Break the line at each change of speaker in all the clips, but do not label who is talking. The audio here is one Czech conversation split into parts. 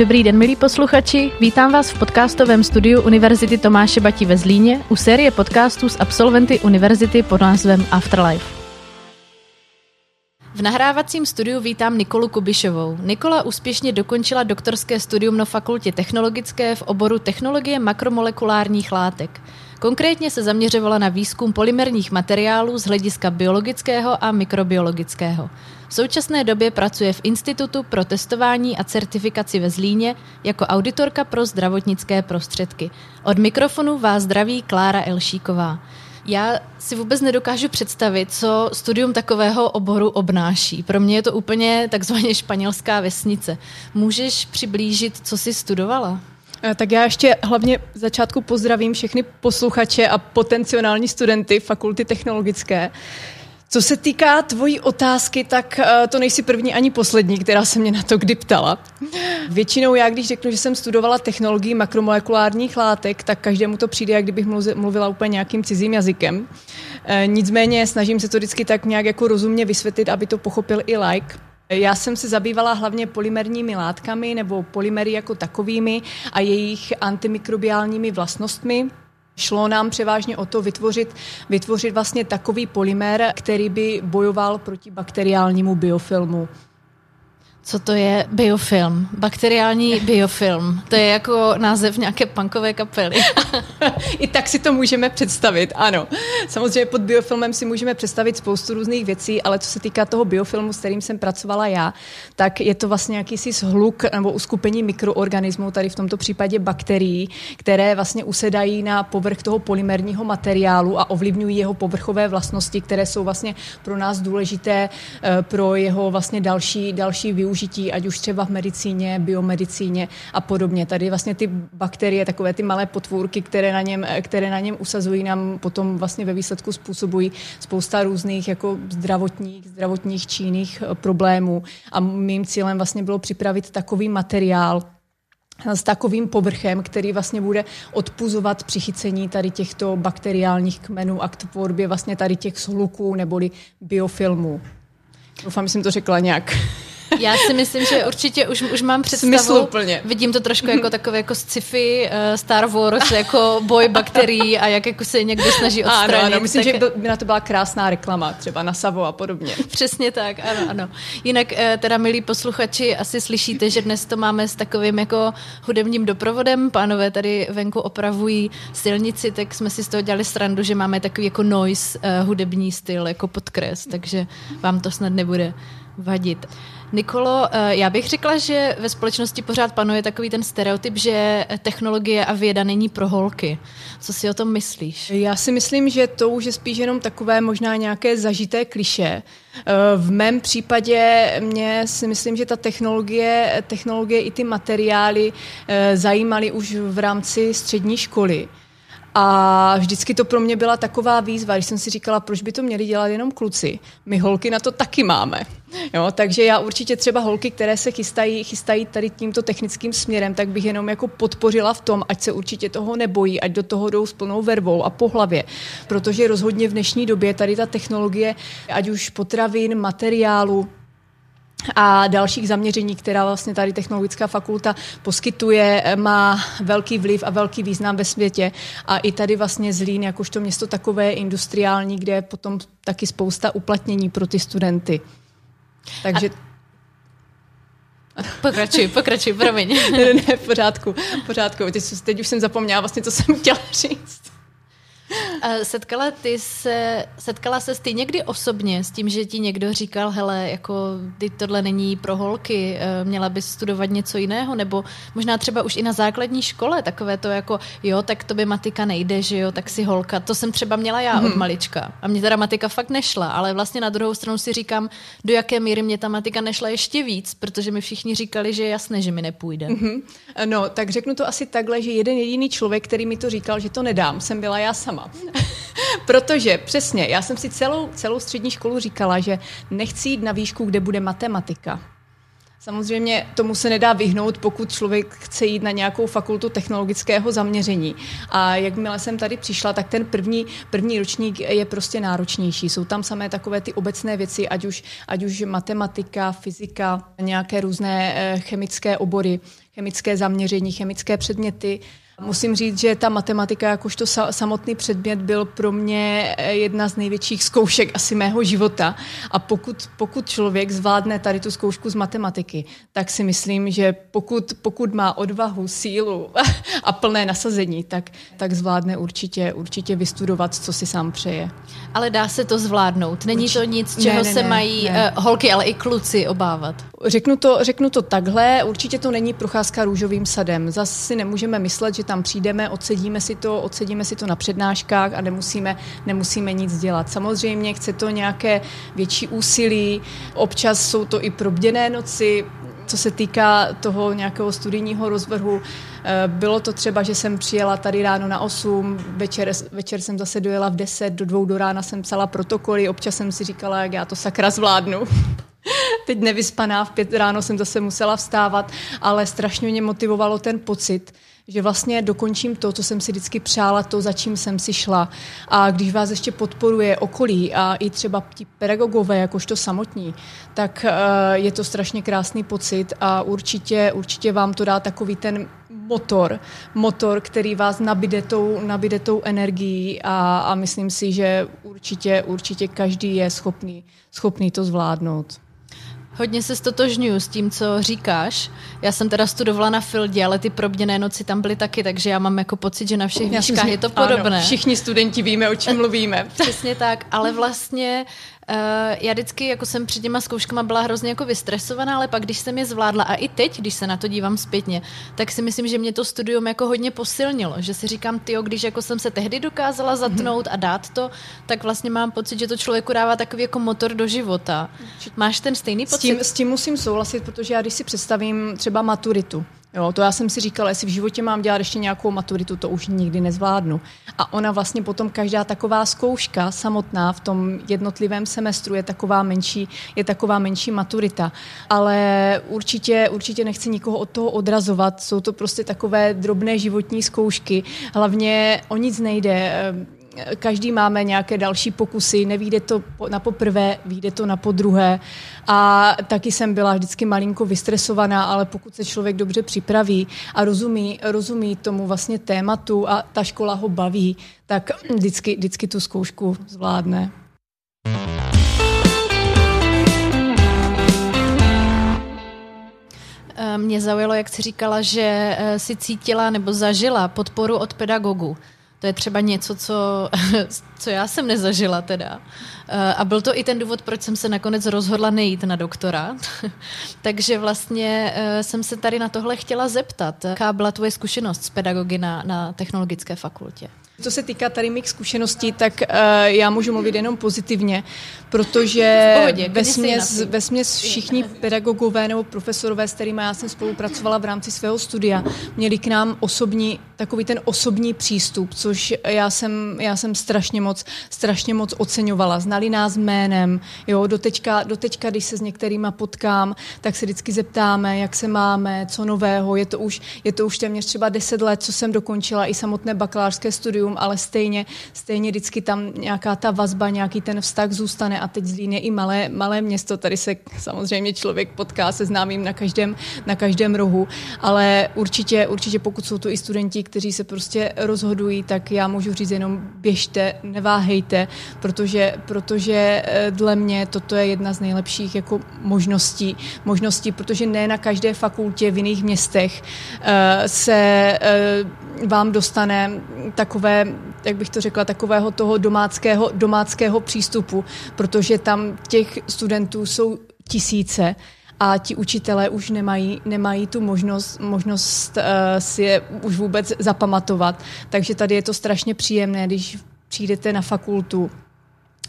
Dobrý den, milí posluchači. Vítám vás v podcastovém studiu Univerzity Tomáše Bati ve Zlíně u série podcastů s absolventy univerzity pod názvem Afterlife. V nahrávacím studiu vítám Nikolu Kubišovou. Nikola úspěšně dokončila doktorské studium na fakultě technologické v oboru technologie makromolekulárních látek. Konkrétně se zaměřovala na výzkum polymerních materiálů z hlediska biologického a mikrobiologického. V současné době pracuje v Institutu pro testování a certifikaci ve Zlíně jako auditorka pro zdravotnické prostředky. Od mikrofonu vás zdraví Klára Elšíková. Já si vůbec nedokážu představit, co studium takového oboru obnáší. Pro mě je to úplně takzvaně španělská vesnice. Můžeš přiblížit, co jsi studovala?
Eh, tak já ještě hlavně v začátku pozdravím všechny posluchače a potenciální studenty fakulty technologické. Co se týká tvojí otázky, tak uh, to nejsi první ani poslední, která se mě na to kdy ptala. Většinou já, když řeknu, že jsem studovala technologii makromolekulárních látek, tak každému to přijde, jak kdybych mluvila úplně nějakým cizím jazykem. E, nicméně snažím se to vždycky tak nějak jako rozumně vysvětlit, aby to pochopil i like. Já jsem se zabývala hlavně polymerními látkami nebo polymery jako takovými a jejich antimikrobiálními vlastnostmi. Šlo nám převážně o to vytvořit, vytvořit vlastně takový polymer, který by bojoval proti bakteriálnímu biofilmu.
Co to je biofilm? Bakteriální biofilm. To je jako název nějaké punkové kapely.
I tak si to můžeme představit, ano. Samozřejmě pod biofilmem si můžeme představit spoustu různých věcí, ale co se týká toho biofilmu, s kterým jsem pracovala já, tak je to vlastně jakýsi shluk nebo uskupení mikroorganismů, tady v tomto případě bakterií, které vlastně usedají na povrch toho polymerního materiálu a ovlivňují jeho povrchové vlastnosti, které jsou vlastně pro nás důležité eh, pro jeho vlastně další, další využití využití, ať už třeba v medicíně, biomedicíně a podobně. Tady vlastně ty bakterie, takové ty malé potvůrky, které na něm, které na něm usazují, nám potom vlastně ve výsledku způsobují spousta různých jako zdravotních, zdravotních či jiných eh, problémů. A mým cílem vlastně bylo připravit takový materiál, s takovým povrchem, který vlastně bude odpuzovat přichycení tady těchto bakteriálních kmenů a k tvorbě vlastně tady těch sluků neboli biofilmů. Doufám, že jsem to řekla nějak
já si myslím, že určitě už, už mám představu.
Smysluplně.
Vidím to trošku jako takové jako sci-fi, uh, Star Wars, jako boj bakterií a jak jako se někdo snaží odstranit.
Ano, ano, myslím, tak... že by na to byla krásná reklama, třeba na Savo a podobně.
Přesně tak, ano, ano. Jinak uh, teda, milí posluchači, asi slyšíte, že dnes to máme s takovým jako hudebním doprovodem. Pánové tady venku opravují silnici, tak jsme si z toho dělali srandu, že máme takový jako noise uh, hudební styl, jako podkres, takže vám to snad nebude vadit. Nikolo, eh, já bych řekla, že ve společnosti pořád panuje takový ten stereotyp, že technologie a věda není pro holky. Co si o tom myslíš?
Já si myslím, že to už je spíš jenom takové možná nějaké zažité kliše. Eh, v mém případě mě si myslím, že ta technologie, technologie i ty materiály eh, zajímaly už v rámci střední školy. A vždycky to pro mě byla taková výzva, když jsem si říkala, proč by to měli dělat jenom kluci. My holky na to taky máme. Jo, takže já určitě třeba holky, které se chystají, chystají tady tímto technickým směrem, tak bych jenom jako podpořila v tom, ať se určitě toho nebojí, ať do toho jdou s plnou vervou a po hlavě. Protože rozhodně v dnešní době tady ta technologie, ať už potravin, materiálu, a dalších zaměření, která vlastně tady Technologická fakulta poskytuje, má velký vliv a velký význam ve světě. A i tady vlastně Zlín, jakožto město takové industriální, kde je potom taky spousta uplatnění pro ty studenty. Takže...
A... Pokračuj, pokračuj, promiň.
ne, ne, v pořádku, v pořádku. Teď, teď už jsem zapomněla vlastně, co jsem chtěla říct.
Setkala ty se, setkala se ty někdy osobně s tím, že ti někdo říkal, hele, jako ty tohle není pro holky, eh, měla bys studovat něco jiného, nebo možná třeba už i na základní škole, takové to jako, jo, tak to by matika nejde, že jo, tak si holka. To jsem třeba měla já hmm. od mhm. malička. A mě teda matika fakt nešla, ale vlastně na druhou stranu si říkám, do jaké míry mě ta matika nešla ještě víc, protože mi všichni říkali, že je jasné, že mi nepůjde. Mm-hmm.
No, tak řeknu to asi takhle, že jeden jediný člověk, který mi to říkal, že to nedám, jsem byla já sama. Protože přesně, já jsem si celou, celou střední školu říkala, že nechci jít na výšku, kde bude matematika. Samozřejmě tomu se nedá vyhnout, pokud člověk chce jít na nějakou fakultu technologického zaměření. A jakmile jsem tady přišla, tak ten první, první ročník je prostě náročnější. Jsou tam samé takové ty obecné věci, ať už, ať už matematika, fyzika, nějaké různé eh, chemické obory, chemické zaměření, chemické předměty. Musím říct, že ta matematika jakožto samotný předmět byl pro mě eh, jedna z největších zkoušek asi mého života. A pokud, pokud člověk zvládne tady tu zkoušku z matematiky, tak si myslím, že pokud, pokud má odvahu, sílu a plné nasazení, tak, tak zvládne určitě, určitě vystudovat, co si sám přeje.
Ale dá se to zvládnout. Není to nic, čeho ne, ne, se ne, mají ne. Uh, holky, ale i kluci obávat.
Řeknu to, řeknu to takhle, určitě to není procházka růžovým sadem. Zase si nemůžeme myslet, že tam přijdeme, odsedíme si to, odsedíme si to na přednáškách a nemusíme, nemusíme nic dělat. Samozřejmě chce to nějaké větší úsilí, občas jsou to i probděné noci, co se týká toho nějakého studijního rozvrhu, eh, bylo to třeba, že jsem přijela tady ráno na 8, večer, večer jsem zase dojela v 10, do dvou do rána jsem psala protokoly, občas jsem si říkala, jak já to sakra zvládnu. Teď nevyspaná, v pět ráno jsem zase musela vstávat, ale strašně mě motivovalo ten pocit, že vlastně dokončím to, co jsem si vždycky přála, to, za čím jsem si šla. A když vás ještě podporuje okolí a i třeba ti pedagogové, jakožto samotní, tak uh, je to strašně krásný pocit a určitě, určitě vám to dá takový ten motor, motor, který vás nabide tou, nabide tou energií a, a myslím si, že určitě, určitě každý je schopný, schopný to zvládnout.
Hodně se stotožňuju s tím, co říkáš. Já jsem teda studovala na Fildě, ale ty probděné noci tam byly taky, takže já mám jako pocit, že na všech výškách je to podobné. Ano,
všichni studenti víme, o čem mluvíme.
Přesně tak, ale vlastně Uh, já vždycky, jako jsem před těma zkouškama byla hrozně jako vystresovaná, ale pak, když jsem je zvládla a i teď, když se na to dívám zpětně, tak si myslím, že mě to studium jako hodně posilnilo, že si říkám, ty, když jako jsem se tehdy dokázala zatnout a dát to, tak vlastně mám pocit, že to člověku dává takový jako motor do života. Máš ten stejný pocit?
S tím, s tím musím souhlasit, protože já když si představím třeba maturitu, Jo, to já jsem si říkala, jestli v životě mám dělat ještě nějakou maturitu, to už nikdy nezvládnu. A ona vlastně potom každá taková zkouška samotná v tom jednotlivém semestru je taková menší, je taková menší maturita. Ale určitě, určitě nechci nikoho od toho odrazovat. Jsou to prostě takové drobné životní zkoušky. Hlavně o nic nejde každý máme nějaké další pokusy, nevíde to na poprvé, vyjde to na podruhé a taky jsem byla vždycky malinko vystresovaná, ale pokud se člověk dobře připraví a rozumí, rozumí tomu vlastně tématu a ta škola ho baví, tak vždycky, vždycky tu zkoušku zvládne.
Mě zaujalo, jak jsi říkala, že eh, si cítila nebo zažila podporu od pedagogů. To je třeba něco, co, co já jsem nezažila teda. Eh, a byl to i ten důvod, proč jsem se nakonec rozhodla nejít na doktora. Takže vlastně eh, jsem se tady na tohle chtěla zeptat. Jaká byla tvoje zkušenost s pedagogy na, na technologické fakultě?
Co se týká tady mých zkušeností, tak uh, já můžu mluvit jenom pozitivně, protože ve, směs, ve směs všichni pedagogové nebo profesorové, s kterými já jsem spolupracovala v rámci svého studia, měli k nám osobní, takový ten osobní přístup, což já jsem, já jsem strašně moc, strašně moc oceňovala. Znali nás jménem, jo, doteďka, doteďka, když se s některýma potkám, tak se vždycky zeptáme, jak se máme, co nového, je to už, je to už téměř třeba deset let, co jsem dokončila i samotné bakalářské studium, studium, ale stejně, stejně vždycky tam nějaká ta vazba, nějaký ten vztah zůstane. A teď Zlín je i malé, malé město, tady se samozřejmě člověk potká se známým na každém, na každém rohu, ale určitě, určitě pokud jsou to i studenti, kteří se prostě rozhodují, tak já můžu říct jenom běžte, neváhejte, protože, protože eh, dle mě toto je jedna z nejlepších jako možností, možností, protože ne na každé fakultě v jiných městech uh, se uh, vám dostane takové jak bych to řekla, takového toho domáckého, domáckého přístupu, protože tam těch studentů jsou tisíce a ti učitelé už nemají, nemají tu možnost, možnost uh, si je už vůbec zapamatovat. Takže tady je to strašně příjemné, když přijdete na fakultu,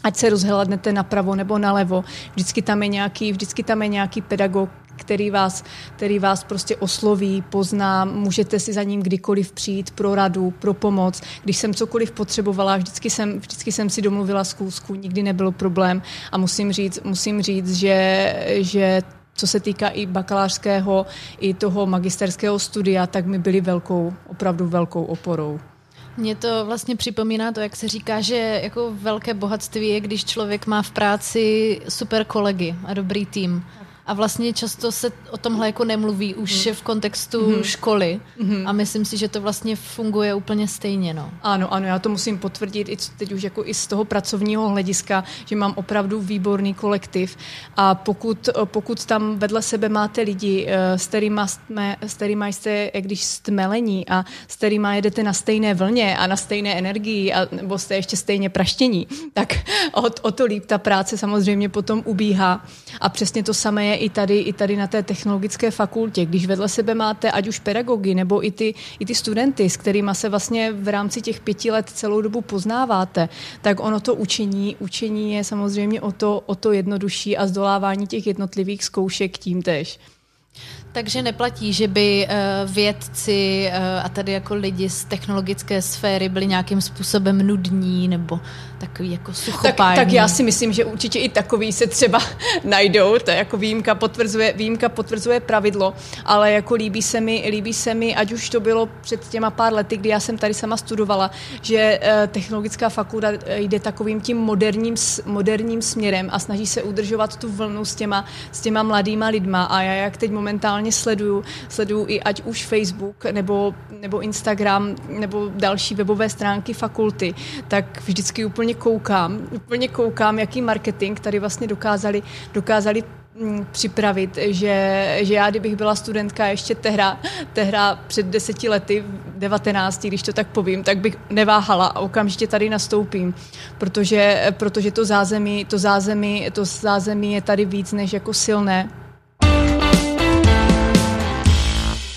ať se rozhlednete napravo nebo nalevo, vždycky tam je nějaký, vždycky tam je nějaký pedagog, který vás, který vás prostě osloví, pozná, můžete si za ním kdykoliv přijít pro radu, pro pomoc. Když jsem cokoliv potřebovala, vždycky jsem, vždycky jsem si domluvila zkoušku, nikdy nebyl problém a musím říct, musím říct že, že co se týká i bakalářského, i toho magisterského studia, tak mi byly velkou, opravdu velkou oporou.
Mně to vlastně připomíná to, jak se říká, že jako velké bohatství je, když člověk má v práci super kolegy a dobrý tým. A vlastně často se o tomhle jako nemluví už mm. v kontextu mm. školy mm. a myslím si, že to vlastně funguje úplně stejně. No.
Ano, ano, já to musím potvrdit i teď už jako i z toho pracovního hlediska, že mám opravdu výborný kolektiv a pokud, pokud tam vedle sebe máte lidi, eh, s kterými, jsme, s kterými jste, jak když stmelení a s kterými jedete na stejné vlně a na stejné energii a, nebo jste ještě stejně praštění, tak o, o to líp ta práce samozřejmě potom ubíhá a přesně to samé je i tady, i tady na té technologické fakultě. Když vedle sebe máte ať už pedagogy nebo i ty, i ty studenty, s kterými se vlastně v rámci těch pěti let celou dobu poznáváte, tak ono to učení, učení je samozřejmě o to, o to jednodušší a zdolávání těch jednotlivých zkoušek tím tež.
Takže neplatí, že by uh, vědci uh, a tady jako lidi z technologické sféry byli nějakým způsobem nudní nebo takový jako suchopární.
Tak, tak já si myslím, že určitě i takový se třeba najdou, to je jako výjimka potvrzuje, výjimka potvrzuje pravidlo, ale jako líbí se mi, líbí se mi, ať už to bylo před těma pár lety, kdy já jsem tady sama studovala, že uh, technologická fakulta jde takovým tím moderním, moderním směrem a snaží se udržovat tu vlnu s těma, s těma mladýma lidma a já jak teď momentálně sleduju, sleduju i ať už Facebook nebo, nebo Instagram nebo další webové stránky fakulty, tak vždycky úplně koukám, úplně koukám, jaký marketing tady vlastně dokázali, dokázali mm, připravit, že, že já, kdybych byla studentka ještě tehra, tehra před deseti lety, 19, když to tak povím, tak bych neváhala a okamžitě tady nastoupím, protože, protože to zázemí, to zázemí, to zázemí je tady víc než jako silné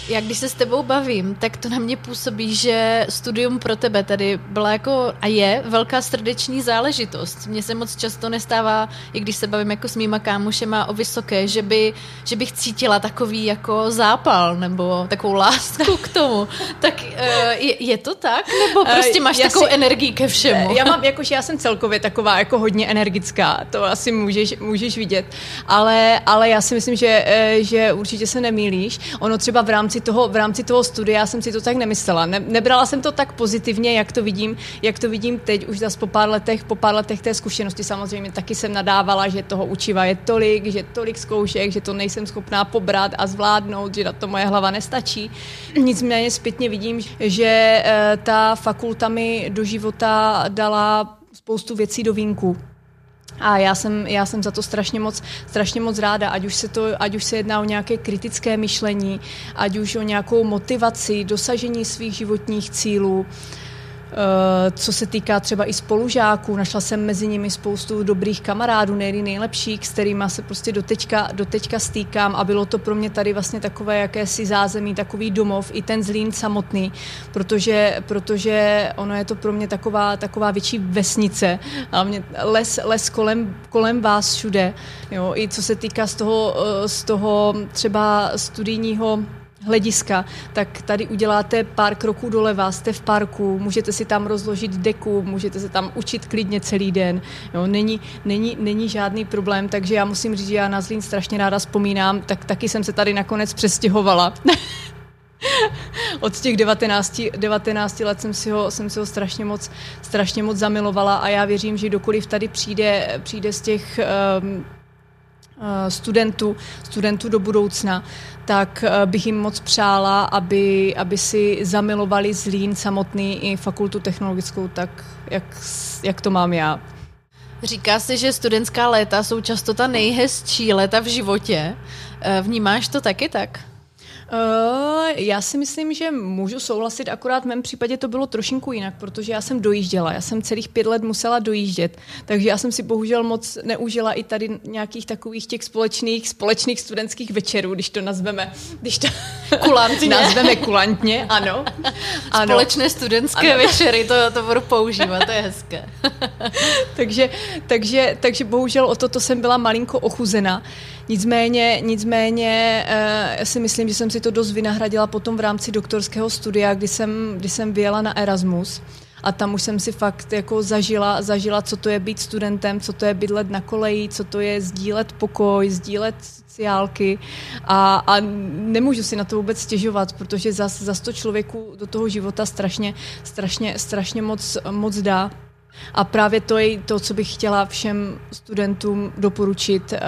Já když se s tebou bavím, tak to na mě působí, že studium pro tebe tady byla jako a je velká srdeční záležitost. Mně se moc často nestává, i když se bavím jako s mýma kámošema o vysoké, že, by, že bych cítila takový jako zápal nebo takovou lásku k tomu. Tak eh, je, je to tak? Nebo eh, prostě máš já takovou si, energii ke všemu?
Já mám, jakože já jsem celkově taková jako hodně energická, to asi můžeš, můžeš vidět, ale, ale já si myslím, že, eh, že určitě se nemýlíš. Ono třeba v rámci rámci toho, v rámci toho studia jsem si to tak nemyslela. Ne, nebrala jsem to tak pozitivně, jak to vidím, jak to vidím teď, už zase po pár letech, po pár letech té zkušenosti samozřejmě taky jsem nadávala, že toho učiva je tolik, že tolik zkoušek, že to nejsem schopná pobrat a zvládnout, že na to moje hlava nestačí. Nicméně zpětně vidím, že e, ta fakulta mi do života dala spoustu věcí do vínku a já jsem, já jsem za to strašně moc, strašně moc ráda, ať už, se to, ať už se jedná o nějaké kritické myšlení, ať už o nějakou motivaci, dosažení svých životních cílů. Eh, co se týká třeba i spolužáků, našla jsem mezi nimi spoustu dobrých kamarádů, nejli nejlepších, s kterými se prostě doteďka, doteďka stýkám a bylo to pro mě tady vlastně takové jakési zázemí, takový domov, i ten Zlín samotný, protože, protože ono je to pro mě taková, taková větší vesnice, mě les, les kolem, kolem vás všude, jo, i co se týká z toho, eh, z toho třeba studijního hlediska, tak tady uděláte pár kroků doleva, jste v parku, můžete si tam rozložit deku, můžete se tam učit klidně celý den. Jo, není, není, není žádný problém, takže já musím říct, že já na Zlín strašně ráda vzpomínám, tak taky jsem se tady nakonec přestěhovala. Od těch 19, 19 let jsem si ho, jsem si ho strašně, moc, strašně moc zamilovala a já věřím, že dokoliv tady přijde, přijde z těch um, studentů, studentů do budoucna, tak eh, bych jim moc přála, aby, aby si zamilovali Zlín samotný i fakultu technologickou, tak jak, jak to mám já.
Říká se, že studentská léta jsou často ta nejhezčí léta v životě. Eh, vnímáš to taky tak?
Uh, já si myslím, že můžu souhlasit, akorát v mém případě to bylo trošinku jinak, protože já jsem dojížděla, já jsem celých pět let musela dojíždět, takže já jsem si bohužel moc neužila i tady nějakých takových těch společných, společných studentských večerů, když to nazveme, když to
kulantně.
nazveme kulantně, ano.
ano. Společné studentské ano. večery, to, to budu používat, to je hezké.
takže, takže, takže bohužel o toto jsem byla malinko ochuzena. Nicméně, nicméně uh, si myslím, že jsem si to dost vynahradila potom v rámci doktorského studia, kdy jsem, kdy jsem vyjela na Erasmus a tam už jsem si fakt jako zažila, zažila, co to je být studentem, co to je bydlet na koleji, co to je sdílet pokoj, sdílet sociálky a, a nemůžu si na to vůbec stěžovat, protože za, za to člověku do toho života strašně, strašně, strašně moc, moc dá. A právě to je to, co bych chtěla všem studentům doporučit, eh,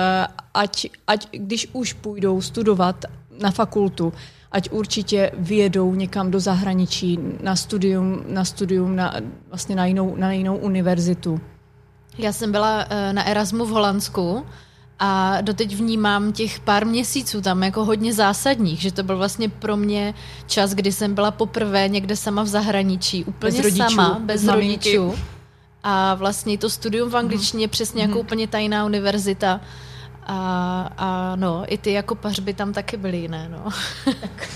ať, ať když už půjdou studovat na fakultu, ať určitě vyjedou někam do zahraničí na studium, na, studium na, vlastně na, jinou, na jinou univerzitu.
Já jsem byla eh, na Erasmu v Holandsku a doteď vnímám těch pár měsíců tam jako hodně zásadních, že to byl vlastně pro mě čas, kdy jsem byla poprvé někde sama v zahraničí, úplně bez rodičů, sama, bez, bez rodičů. A vlastně to studium v angličtině mm. přesně jako mm. úplně tajná univerzita. A, a no, i ty jako pařby tam taky byly jiné, no. Tak,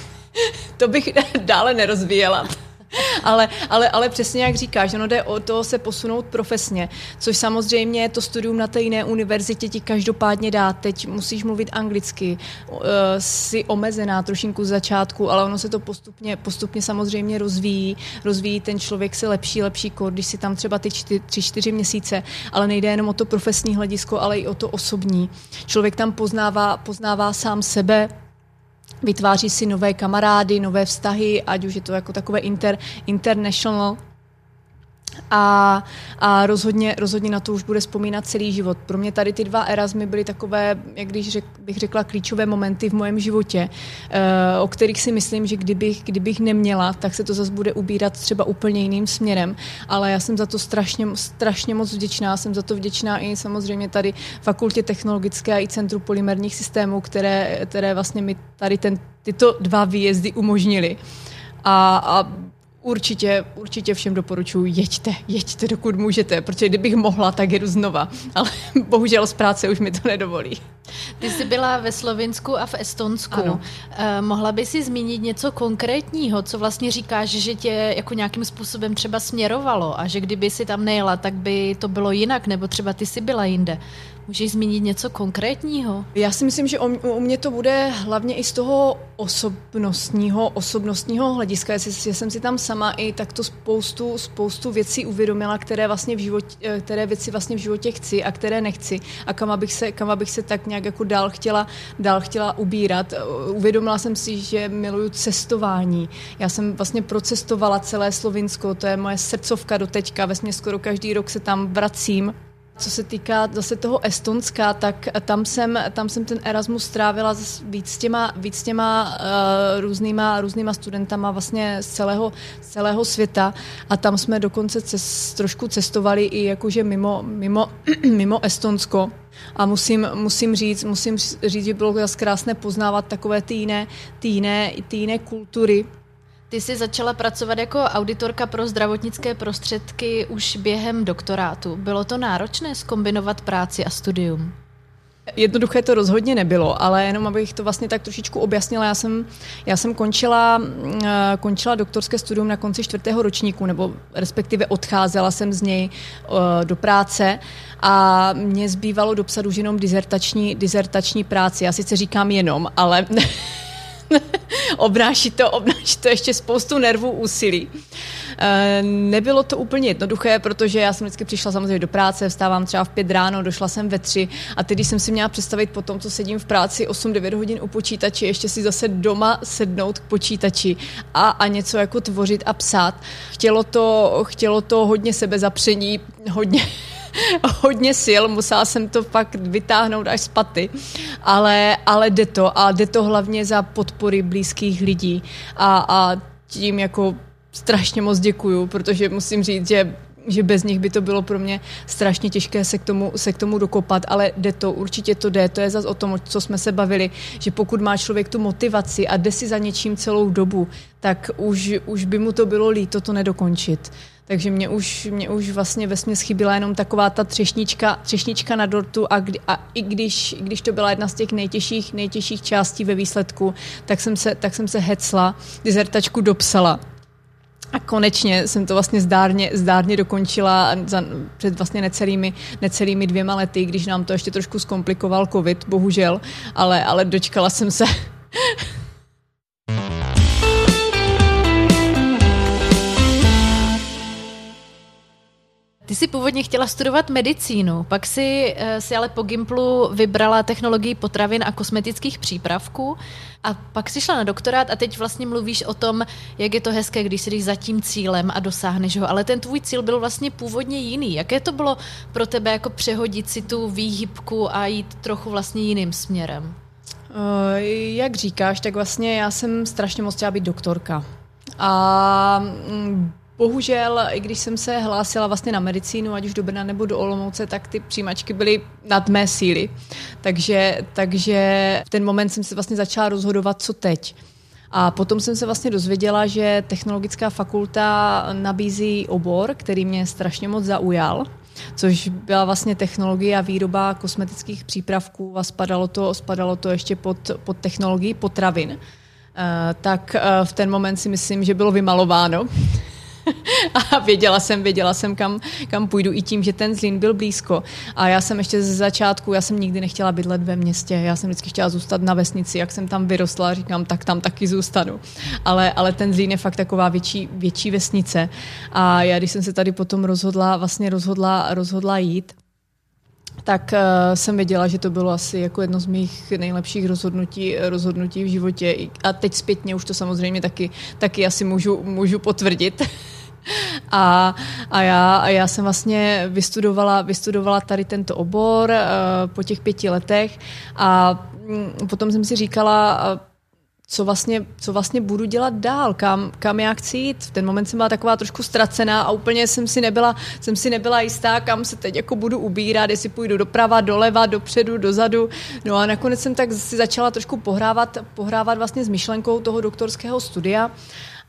to bych dále nerozvíjela. ale, ale, ale přesně jak říkáš, ono jde o to se posunout profesně, což samozřejmě to studium na té jiné univerzitě ti každopádně dá. Teď musíš mluvit anglicky, uh, si omezená trošinku z začátku, ale ono se to postupně, postupně samozřejmě rozvíjí. Rozvíjí ten člověk se lepší, lepší kor, když si tam třeba ty čty, tři, čtyři měsíce, ale nejde jenom o to profesní hledisko, ale i o to osobní. Člověk tam poznává, poznává sám sebe, vytváří si nové kamarády, nové vztahy, ať už je to jako takové inter, international a, a rozhodně, rozhodně na to už bude vzpomínat celý život. Pro mě tady ty dva Erasmy byly takové, jak když řek, bych řekla, klíčové momenty v mém životě, uh, o kterých si myslím, že kdybych, kdybych neměla, tak se to zase bude ubírat třeba úplně jiným směrem. Ale já jsem za to strašně, strašně moc vděčná. Jsem za to vděčná i samozřejmě tady Fakultě technologické a i Centru polymerních systémů, které, které vlastně mi tady ten, tyto dva výjezdy umožnili. A, a Určitě, určitě všem doporučuji, jeďte, jeďte, dokud můžete, protože kdybych mohla, tak jedu znova, ale bohužel z práce už mi to nedovolí.
Ty jsi byla ve Slovinsku a v Estonsku. Ano. Eh, mohla by si zmínit něco konkrétního, co vlastně říkáš, že tě jako nějakým způsobem třeba směrovalo a že kdyby si tam nejela, tak by to bylo jinak, nebo třeba ty jsi byla jinde. Můžeš zmínit něco konkrétního?
Já si myslím, že u mě to bude hlavně i z toho osobnostního, osobnostního hlediska, že jsem si tam sama i takto spoustu, spoustu věcí uvědomila, které, vlastně v životě, eh, které věci vlastně v životě chci a které nechci a kam abych se, kam abych se tak nějak jako dál chtěla, dál chtěla ubírat. Uvědomila jsem si, že miluju cestování. Já jsem vlastně procestovala celé Slovinsko, to je moje srdcovka do teďka, vlastně skoro každý rok se tam vracím co se týká zase toho Estonska, tak tam jsem, tam jsem ten Erasmus strávila víc s těma, víc těma uh, různýma, různýma studentama vlastně z celého, z celého světa a tam jsme dokonce cest, trošku cestovali i jakože mimo, mimo, mimo Estonsko. A musím, musím, říct, musím říct, že bylo krásné poznávat takové ty jiné, ty jiné, ty jiné kultury,
ty jsi začala pracovat jako auditorka pro zdravotnické prostředky už během doktorátu. Bylo to náročné skombinovat práci a studium?
Jednoduché to rozhodně nebylo, ale jenom abych to vlastně tak trošičku objasnila, já jsem, já jsem končila, eh, končila doktorské studium na konci čtvrtého ročníku, nebo respektive odcházela jsem z něj eh, do práce a mě zbývalo dopsat už jenom dizertační, dizertační práci. Já sice říkám jenom, ale obnáší, to, obnáší to ještě spoustu nervů, úsilí. E, nebylo to úplně jednoduché, protože já jsem vždycky přišla samozřejmě do práce, vstávám třeba v pět ráno, došla jsem ve tři a teď, když jsem si měla představit po tom, co sedím v práci 8-9 hodin u počítače, ještě si zase doma sednout k počítači a, a něco jako tvořit a psát. Chtělo to, chtělo to hodně sebezapření, hodně hodně sil, musela jsem to fakt vytáhnout až z paty, ale, ale jde to a jde to hlavně za podpory blízkých lidí. A, a tím jako strašně moc děkuju, protože musím říct, že že bez nich by to bylo pro mě strašně těžké se k tomu, se k tomu dokopat, ale jde to, určitě to jde, to je zase o tom, co jsme se bavili, že pokud má člověk tu motivaci a jde si za něčím celou dobu, tak už, už by mu to bylo líto to nedokončit. Takže mě už, mě už vlastně ve směs chyběla jenom taková ta třešnička, třešnička na dortu a, kdy, a i když, když to byla jedna z těch nejtěžších, nejtěžších částí ve výsledku, tak jsem se, tak jsem se hecla, dizertačku dopsala A konečně jsem to vlastně zdárně, zdárně dokončila za, před vlastně necelými, necelými dvěma lety, když nám to ještě trošku zkomplikoval covid, bohužel, ale, ale dočkala jsem se.
Jsi původně chtěla studovat medicínu, pak si, eh, si ale po Gimplu vybrala technologii potravin a kosmetických přípravků a pak si šla na doktorát a teď vlastně mluvíš o tom, jak je to hezké, když si jdeš za tím cílem a dosáhneš ho, ale ten tvůj cíl byl vlastně původně jiný. Jaké to bylo pro tebe jako přehodit si tu výhybku a jít trochu vlastně jiným směrem?
Uh, jak říkáš, tak vlastně já jsem strašně moc chtěla být doktorka. A mm, Bohužel, i když jsem se hlásila vlastně na medicínu, ať už do Brna nebo do Olomouce, tak ty přijímačky byly nad mé síly. Takže, takže v ten moment jsem se vlastně začala rozhodovat, co teď. A potom jsem se vlastně dozvěděla, že technologická fakulta nabízí obor, který mě strašně moc zaujal což byla vlastně technologie a výroba kosmetických přípravků a spadalo to, spadalo to ještě pod, pod technologii potravin. Uh, tak uh, v ten moment si myslím, že bylo vymalováno. a věděla jsem, věděla jsem, kam, kam půjdu i tím, že ten Zlín byl blízko. A já jsem ještě ze začátku, já jsem nikdy nechtěla bydlet ve městě, já jsem vždycky chtěla zůstat na vesnici, jak jsem tam vyrostla, říkám, tak tam taky zůstanu. Ale, ale ten Zlín je fakt taková větší, větší vesnice. A já, když jsem se tady potom rozhodla, vlastně rozhodla, rozhodla jít, tak uh, jsem věděla, že to bylo asi jako jedno z mých nejlepších rozhodnutí, rozhodnutí v životě. A teď zpětně už to samozřejmě taky, taky asi můžu, můžu potvrdit. A, a, já, a já jsem vlastně vystudovala, vystudovala tady tento obor uh, po těch pěti letech a um, potom jsem si říkala, co vlastně, co vlastně budu dělat dál, kam, kam já chci jít. V ten moment jsem byla taková trošku ztracená a úplně jsem si nebyla, jsem si nebyla jistá, kam se teď jako budu ubírat, jestli půjdu doprava, doleva, dopředu, dozadu. No a nakonec jsem tak si začala trošku pohrávat, pohrávat vlastně s myšlenkou toho doktorského studia.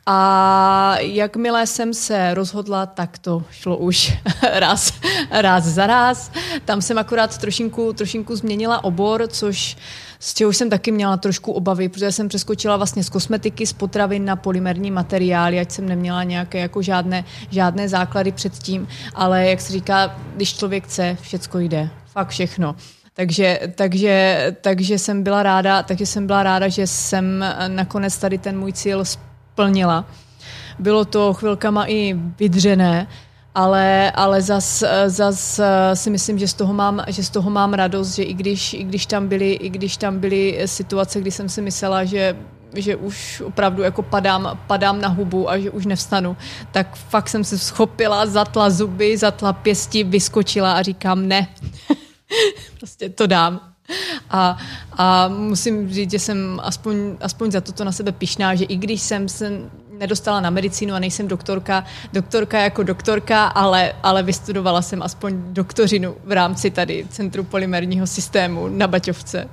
A jakmile jsem se rozhodla, tak to šlo už raz, raz za raz. Tam jsem akorát trošinku, trošinku změnila obor, což z čeho jsem taky měla trošku obavy, protože jsem přeskočila vlastně z kosmetiky, z potravin na polymerní materiály, ať jsem neměla nějaké jako žádné, žádné základy předtím, ale jak se říká, když člověk chce, všecko jde. Fakt všechno. Takže, takže, takže jsem byla ráda, takže jsem byla ráda, že jsem nakonec tady ten můj cíl splnila. Bylo to chvilkama i vydřené, ale, ale zas, zas si myslím, že z, toho mám, že z toho mám radost, že i když, i když, tam byly, i když tam byly situace, kdy jsem si myslela, že že už opravdu jako padám, padám na hubu a že už nevstanu, tak fakt jsem se schopila, zatla zuby, zatla pěsti, vyskočila a říkám ne. prostě to dám. A, a musím říct, že jsem aspoň, aspoň za toto na sebe pišná, že i když jsem se nedostala na medicínu a nejsem doktorka, doktorka jako doktorka, ale, ale vystudovala jsem aspoň doktorinu v rámci tady Centru polymerního systému na Baťovce.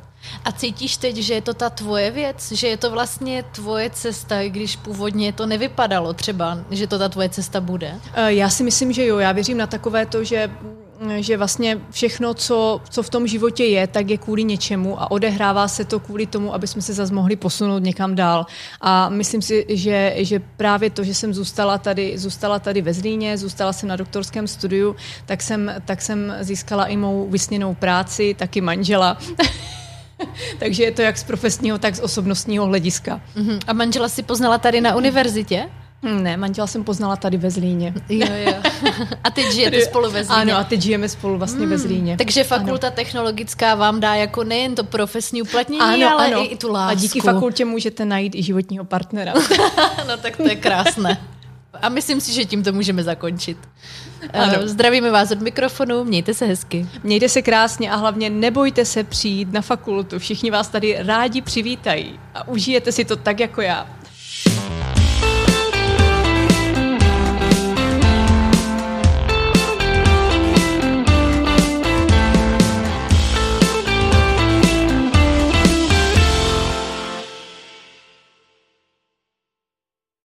A cítíš teď, že je to ta tvoje věc? Že je to vlastně tvoje cesta, i když původně to nevypadalo třeba, že to ta tvoje cesta bude?
Eh, já si myslím, že jo. Já věřím na takové to, že že vlastně všechno, co, co v tom životě je, tak je kvůli něčemu a odehrává se to kvůli tomu, aby jsme se zase mohli posunout někam dál. A myslím si, že, že právě to, že jsem zůstala tady, zůstala tady ve Zlíně, zůstala jsem na doktorském studiu, tak jsem, tak jsem získala i mou vysněnou práci, taky manžela. Takže je to jak z profesního, tak z osobnostního hlediska.
Uh-huh. A manžela si poznala tady na univerzitě?
Ne, manžela jsem poznala tady ve Zlíně.
Jo, jo. A teď žijete tady, spolu ve Zlíně.
Ano, a teď žijeme spolu vlastně hmm, ve Zlíně.
Takže fakulta ano. technologická vám dá jako nejen to profesní uplatnění, ano, ale ano. i tu lásku.
A díky fakultě můžete najít i životního partnera.
no tak to je krásné. A myslím si, že tím to můžeme zakončit. Ano. Zdravíme vás od mikrofonu, mějte se hezky.
Mějte se krásně a hlavně nebojte se přijít na fakultu. Všichni vás tady rádi přivítají a užijete si to tak jako já.